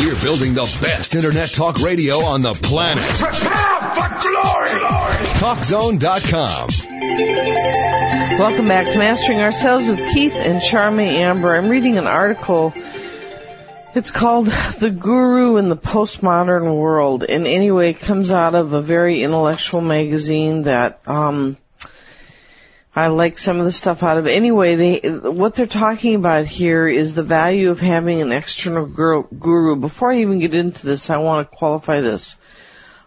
We're building the best internet talk radio on the planet. Prepare for glory! TalkZone.com. Welcome back to Mastering Ourselves with Keith and Charmaine Amber. I'm reading an article. It's called The Guru in the Postmodern World. And anyway, it comes out of a very intellectual magazine that, um, I like some of the stuff out of it. Anyway, they, what they're talking about here is the value of having an external guru. Before I even get into this, I want to qualify this.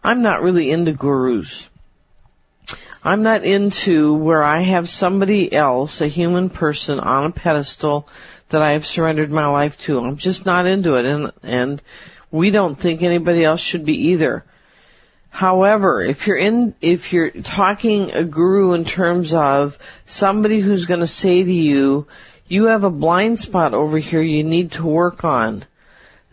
I'm not really into gurus. I'm not into where I have somebody else, a human person on a pedestal that I have surrendered my life to. I'm just not into it and, and we don't think anybody else should be either. However, if you're in, if you're talking a guru in terms of somebody who's going to say to you, you have a blind spot over here you need to work on,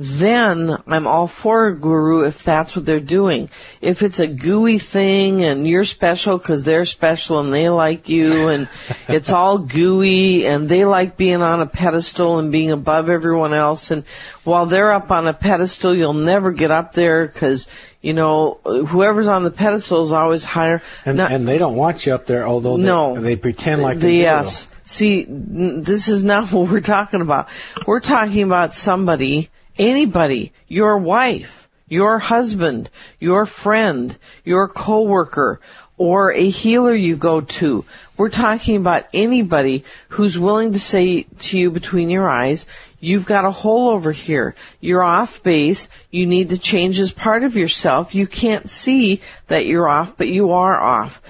then I'm all for a guru if that's what they're doing. If it's a gooey thing and you're special because they're special and they like you and it's all gooey and they like being on a pedestal and being above everyone else and while they're up on a pedestal you'll never get up there because you know, whoever's on the pedestal is always higher. And, Not, and they don't want you up there, although they, no, they pretend like the, they yes. do. See, this is not what we're talking about. We're talking about somebody, anybody, your wife, your husband, your friend, your coworker, or a healer you go to. We're talking about anybody who's willing to say to you between your eyes, You've got a hole over here. You're off base. You need to change this part of yourself. You can't see that you're off, but you are off.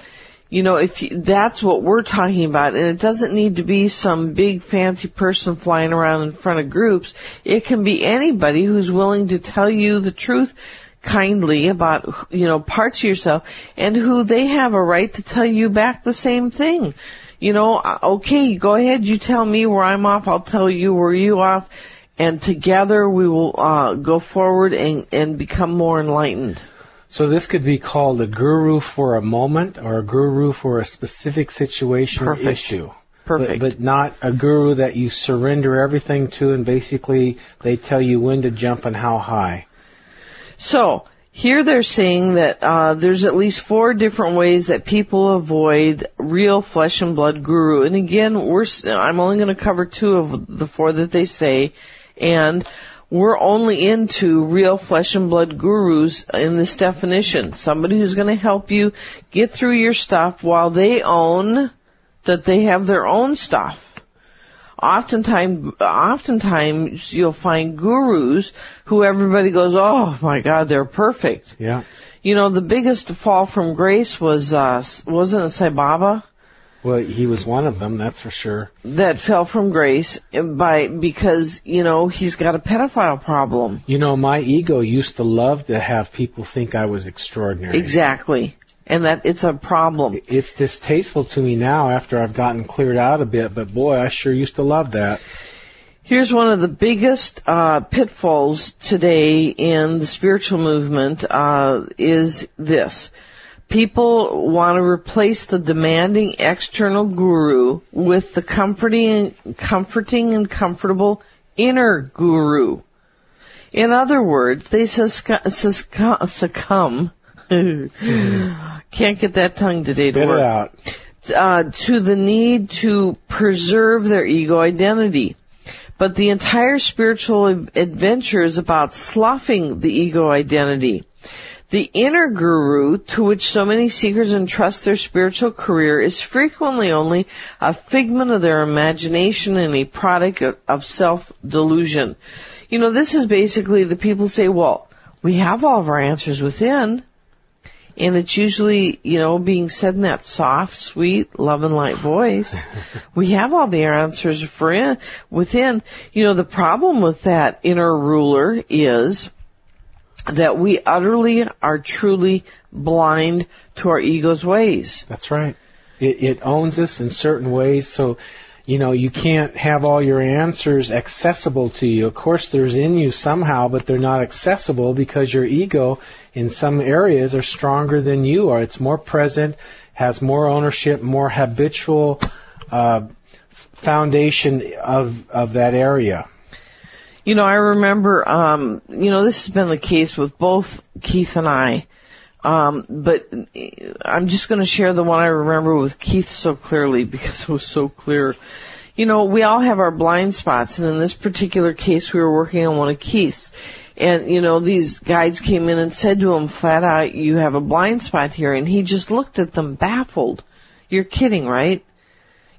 You know, if you, that's what we're talking about, and it doesn't need to be some big fancy person flying around in front of groups. It can be anybody who's willing to tell you the truth kindly about, you know, parts of yourself and who they have a right to tell you back the same thing you know, uh, okay, go ahead, you tell me where I'm off, I'll tell you where you off, and together we will uh, go forward and, and become more enlightened. So this could be called a guru for a moment or a guru for a specific situation Perfect. or issue. Perfect. But, but, not a guru that you surrender everything to and basically they tell you when to jump and how high. So, here they're saying that uh, there's at least four different ways that people avoid real flesh and blood guru. And again, we're I'm only going to cover two of the four that they say, and we're only into real flesh and blood gurus in this definition. Somebody who's going to help you get through your stuff while they own that they have their own stuff oftentimes, oftentimes you'll find gurus who everybody goes, oh my God, they're perfect. Yeah. You know, the biggest fall from grace was, uh, wasn't it Sai Baba? Well, he was one of them, that's for sure. That fell from grace by, because, you know, he's got a pedophile problem. You know, my ego used to love to have people think I was extraordinary. Exactly and that it's a problem. It's distasteful to me now after I've gotten cleared out a bit, but boy, I sure used to love that. Here's one of the biggest uh, pitfalls today in the spiritual movement uh, is this. People want to replace the demanding external guru with the comforting, comforting and comfortable inner guru. In other words, they succumb Can't get that tongue today to work. it out. Uh, to the need to preserve their ego identity. But the entire spiritual adventure is about sloughing the ego identity. The inner guru to which so many seekers entrust their spiritual career is frequently only a figment of their imagination and a product of self-delusion. You know, this is basically the people say, well, we have all of our answers within and it's usually, you know, being said in that soft, sweet, love and light voice. we have all the answers for in, within. You know, the problem with that inner ruler is that we utterly are truly blind to our ego's ways. That's right. It, it owns us in certain ways, so you know, you can't have all your answers accessible to you. Of course, there's in you somehow, but they're not accessible because your ego in some areas are stronger than you are. It's more present, has more ownership, more habitual uh, foundation of of that area. You know, I remember, um, you know, this has been the case with both Keith and I. Um, but I'm just going to share the one I remember with Keith so clearly because it was so clear. You know, we all have our blind spots, and in this particular case, we were working on one of Keith's. And, you know, these guides came in and said to him flat out, you have a blind spot here. And he just looked at them baffled. You're kidding, right?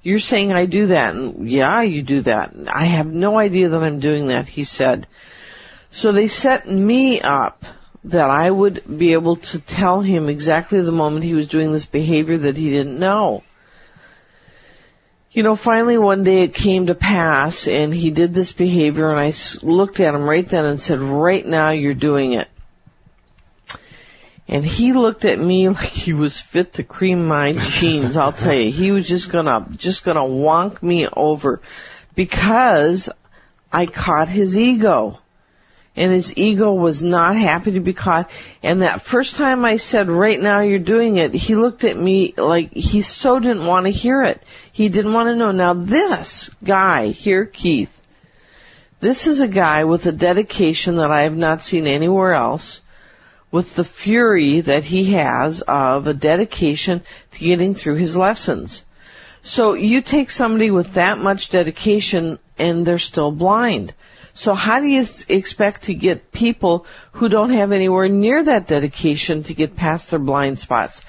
You're saying I do that. And yeah, you do that. I have no idea that I'm doing that, he said. So they set me up that I would be able to tell him exactly the moment he was doing this behavior that he didn't know. You know, finally one day it came to pass and he did this behavior and I looked at him right then and said, right now you're doing it. And he looked at me like he was fit to cream my jeans, I'll tell you. He was just gonna, just gonna wonk me over because I caught his ego and his ego was not happy to be caught. And that first time I said, right now you're doing it, he looked at me like he so didn't want to hear it. He didn't want to know. Now this guy here, Keith, this is a guy with a dedication that I have not seen anywhere else, with the fury that he has of a dedication to getting through his lessons. So you take somebody with that much dedication and they're still blind. So how do you expect to get people who don't have anywhere near that dedication to get past their blind spots?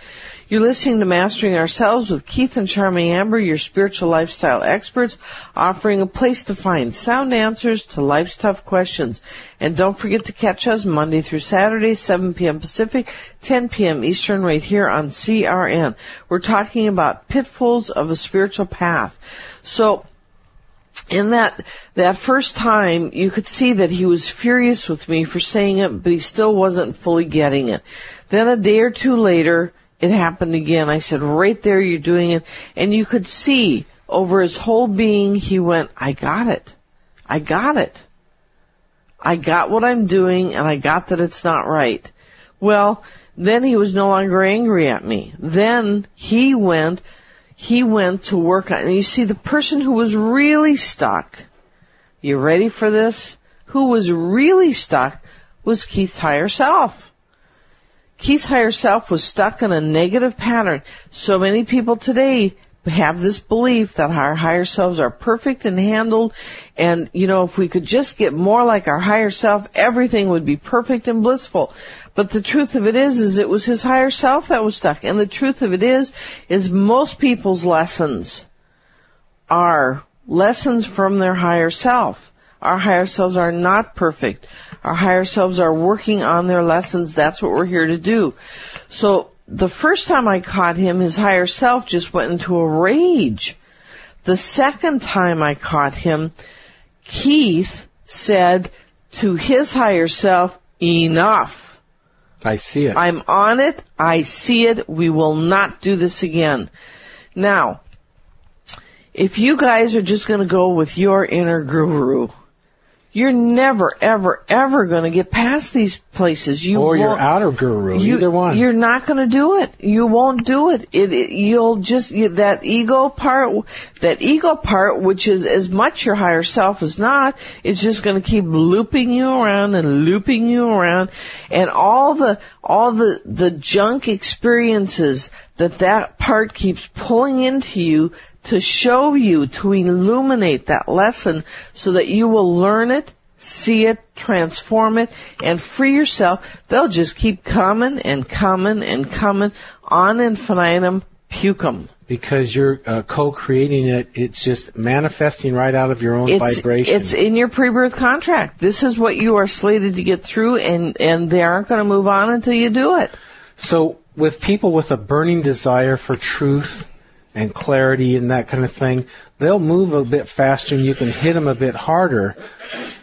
You're listening to Mastering Ourselves with Keith and Charmaine Amber, your spiritual lifestyle experts, offering a place to find sound answers to life's tough questions. And don't forget to catch us Monday through Saturday, 7 p.m. Pacific, 10 p.m. Eastern, right here on CRN. We're talking about pitfalls of a spiritual path. So, in that that first time you could see that he was furious with me for saying it but he still wasn't fully getting it then a day or two later it happened again. I said right there you're doing it. And you could see over his whole being he went i got it. I got it. I got what i'm doing and i got that it's not right. Well then he was no longer angry at me. Then he went he went to work on, and you see the person who was really stuck, you ready for this? Who was really stuck was Keith's higher self. Keith's higher self was stuck in a negative pattern. So many people today have this belief that our higher selves are perfect and handled and you know if we could just get more like our higher self everything would be perfect and blissful but the truth of it is, is it was his higher self that was stuck. And the truth of it is, is most people's lessons are lessons from their higher self. Our higher selves are not perfect. Our higher selves are working on their lessons. That's what we're here to do. So the first time I caught him, his higher self just went into a rage. The second time I caught him, Keith said to his higher self, enough. I see it. I'm on it. I see it. We will not do this again. Now, if you guys are just going to go with your inner guru, you're never, ever, ever going to get past these places. You or your outer guru, you, either one. You're not going to do it. You won't do it. It, it you'll just you, that ego part, that ego part, which is as much your higher self as not, is just going to keep looping you around and looping you around, and all the all the the junk experiences that that part keeps pulling into you to show you, to illuminate that lesson so that you will learn it, see it, transform it, and free yourself. They'll just keep coming and coming and coming on infinitum pucum. Because you're uh, co-creating it, it's just manifesting right out of your own it's, vibration. It's in your pre-birth contract. This is what you are slated to get through, and and they aren't going to move on until you do it. So, with people with a burning desire for truth and clarity and that kind of thing, they'll move a bit faster and you can hit them a bit harder.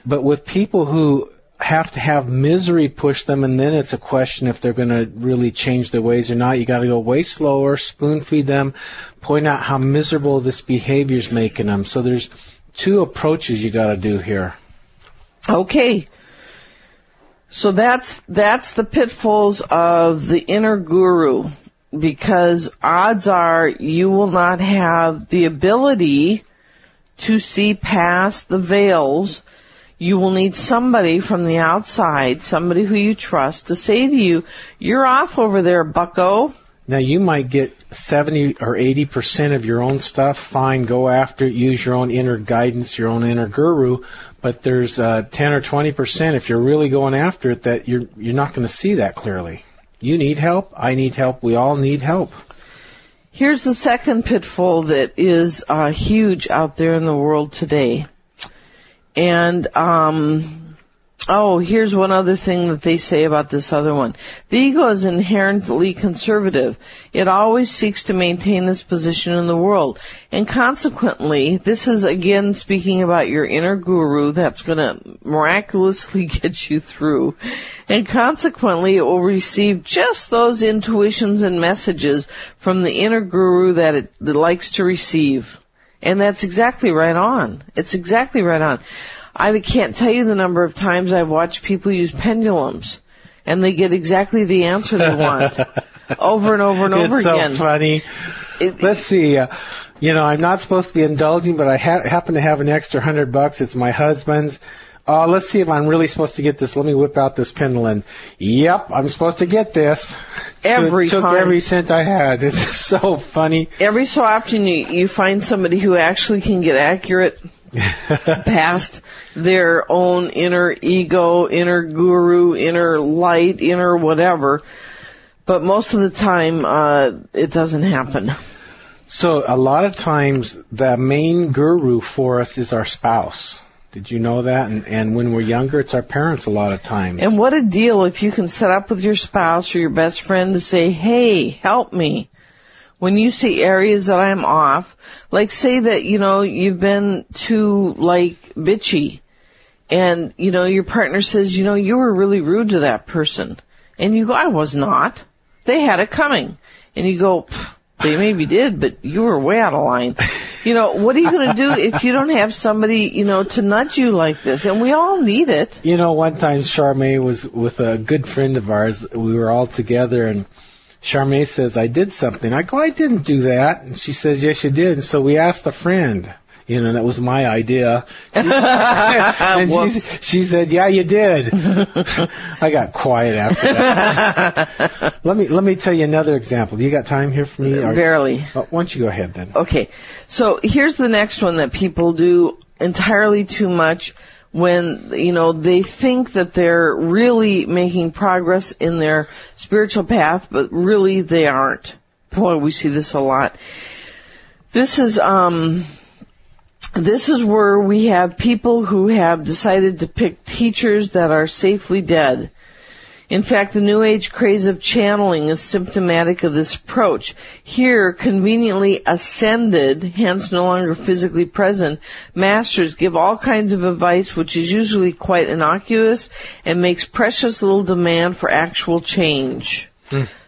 But with people who have to have misery push them and then it's a question if they're going to really change their ways or not. You got to go way slower, spoon feed them, point out how miserable this behavior is making them. So there's two approaches you got to do here. Okay. So that's that's the pitfalls of the inner guru because odds are you will not have the ability to see past the veils. You will need somebody from the outside, somebody who you trust, to say to you, you're off over there, bucko. Now you might get 70 or 80% of your own stuff. Fine, go after it. Use your own inner guidance, your own inner guru. But there's uh, 10 or 20% if you're really going after it that you're you're not going to see that clearly. You need help. I need help. We all need help. Here's the second pitfall that is uh, huge out there in the world today. And um, oh, here's one other thing that they say about this other one. The ego is inherently conservative. It always seeks to maintain this position in the world. And consequently, this is again speaking about your inner guru that's to miraculously get you through. And consequently, it will receive just those intuitions and messages from the inner guru that it, likes to receive. And that's exactly right on. It's exactly right on. I can't tell you the number of times I've watched people use pendulums and they get exactly the answer they want over and over and over it's again. It's so funny. It- Let's see. Uh, you know, I'm not supposed to be indulging, but I ha- happen to have an extra hundred bucks. It's my husband's. Uh, let's see if I'm really supposed to get this. Let me whip out this pendulum. Yep, I'm supposed to get this. Every Took time. every cent I had. It's so funny. Every so often you, you find somebody who actually can get accurate past their own inner ego, inner guru, inner light, inner whatever. But most of the time, uh, it doesn't happen. So a lot of times the main guru for us is our spouse. Did you know that? And, and when we're younger, it's our parents a lot of times. And what a deal if you can set up with your spouse or your best friend to say, hey, help me. When you see areas that I'm off, like say that, you know, you've been too, like, bitchy. And, you know, your partner says, you know, you were really rude to that person. And you go, I was not. They had it coming. And you go, they maybe did, but you were way out of line. You know, what are you going to do if you don't have somebody, you know, to nudge you like this? And we all need it. You know, one time Charmaine was with a good friend of ours. We were all together and Charmaine says, I did something. I go, I didn't do that. And she says, yes, you did. And so we asked a friend. You know, that was my idea. and she, she said, yeah, you did. I got quiet after that. let me, let me tell you another example. You got time here for me? Or- Barely. Oh, why don't you go ahead then? Okay, so here's the next one that people do entirely too much when, you know, they think that they're really making progress in their spiritual path, but really they aren't. Boy, we see this a lot. This is, um, this is where we have people who have decided to pick teachers that are safely dead. In fact, the New Age craze of channeling is symptomatic of this approach. Here, conveniently ascended, hence no longer physically present, masters give all kinds of advice which is usually quite innocuous and makes precious little demand for actual change.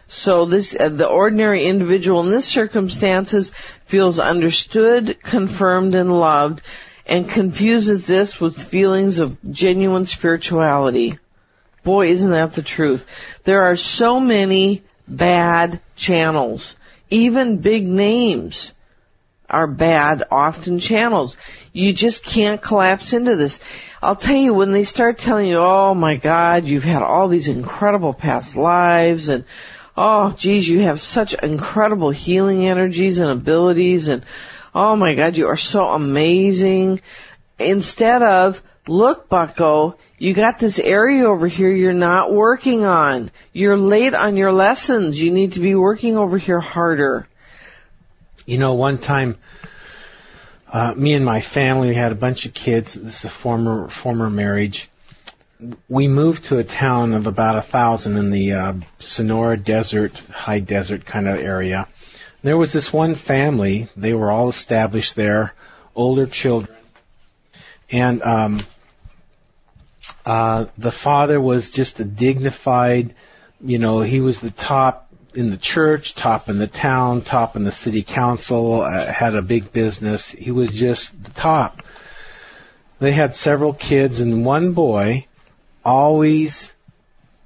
So this, uh, the ordinary individual in this circumstances feels understood, confirmed, and loved, and confuses this with feelings of genuine spirituality. Boy, isn't that the truth. There are so many bad channels. Even big names are bad, often channels. You just can't collapse into this. I'll tell you, when they start telling you, oh my god, you've had all these incredible past lives and oh geez, you have such incredible healing energies and abilities and oh my god, you are so amazing. Instead of, look bucko, you got this area over here you're not working on. You're late on your lessons. You need to be working over here harder. You know, one time, uh, me and my family, we had a bunch of kids. This is a former, former marriage. We moved to a town of about a thousand in the, uh, Sonora desert, high desert kind of area. There was this one family. They were all established there, older children. And, um, uh, the father was just a dignified, you know, he was the top in the church, top in the town, top in the city council, uh, had a big business. He was just the top. They had several kids and one boy always,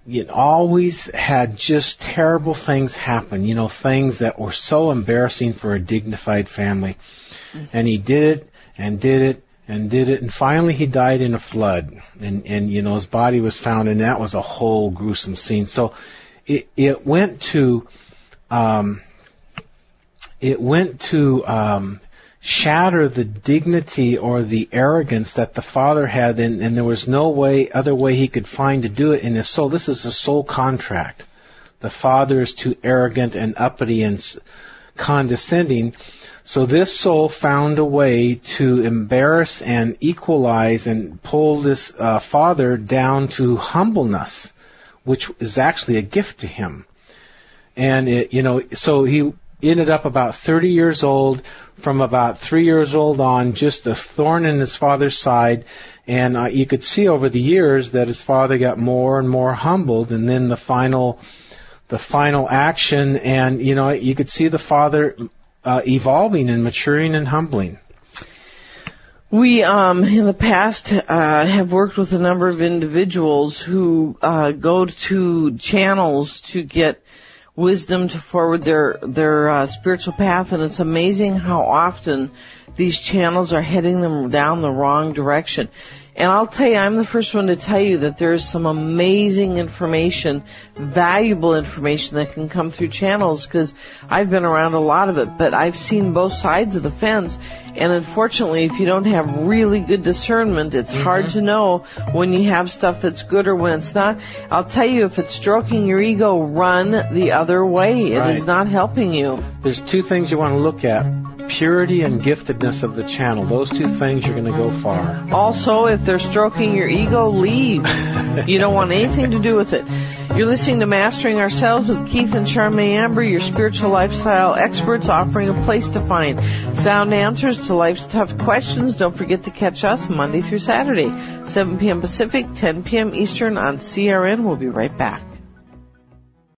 you know, always had just terrible things happen, you know, things that were so embarrassing for a dignified family. And he did it and did it and did it, and finally he died in a flood, and and you know his body was found, and that was a whole gruesome scene. So it it went to um, it went to um, shatter the dignity or the arrogance that the father had, and, and there was no way other way he could find to do it in his soul. This is a soul contract. The father is too arrogant and uppity and condescending. So this soul found a way to embarrass and equalize and pull this uh, father down to humbleness, which is actually a gift to him. And it, you know, so he ended up about 30 years old. From about three years old on, just a thorn in his father's side. And uh, you could see over the years that his father got more and more humbled. And then the final, the final action, and you know, you could see the father uh, evolving and maturing and humbling. We, um, in the past, uh, have worked with a number of individuals who uh, go to channels to get wisdom to forward their their uh, spiritual path, and it's amazing how often these channels are heading them down the wrong direction. And I'll tell you, I'm the first one to tell you that there's some amazing information, valuable information that can come through channels because I've been around a lot of it, but I've seen both sides of the fence. And unfortunately, if you don't have really good discernment, it's mm-hmm. hard to know when you have stuff that's good or when it's not. I'll tell you, if it's stroking your ego, run the other way. It right. is not helping you. There's two things you want to look at purity and giftedness of the channel. Those two things, you're going to go far. Also, if they're stroking your ego, leave. you don't want anything to do with it. You're listening to Mastering Ourselves with Keith and Charmaine Amber, your spiritual lifestyle experts offering a place to find sound answers to life's tough questions. Don't forget to catch us Monday through Saturday, 7 p.m. Pacific, 10 p.m. Eastern on CRN. We'll be right back.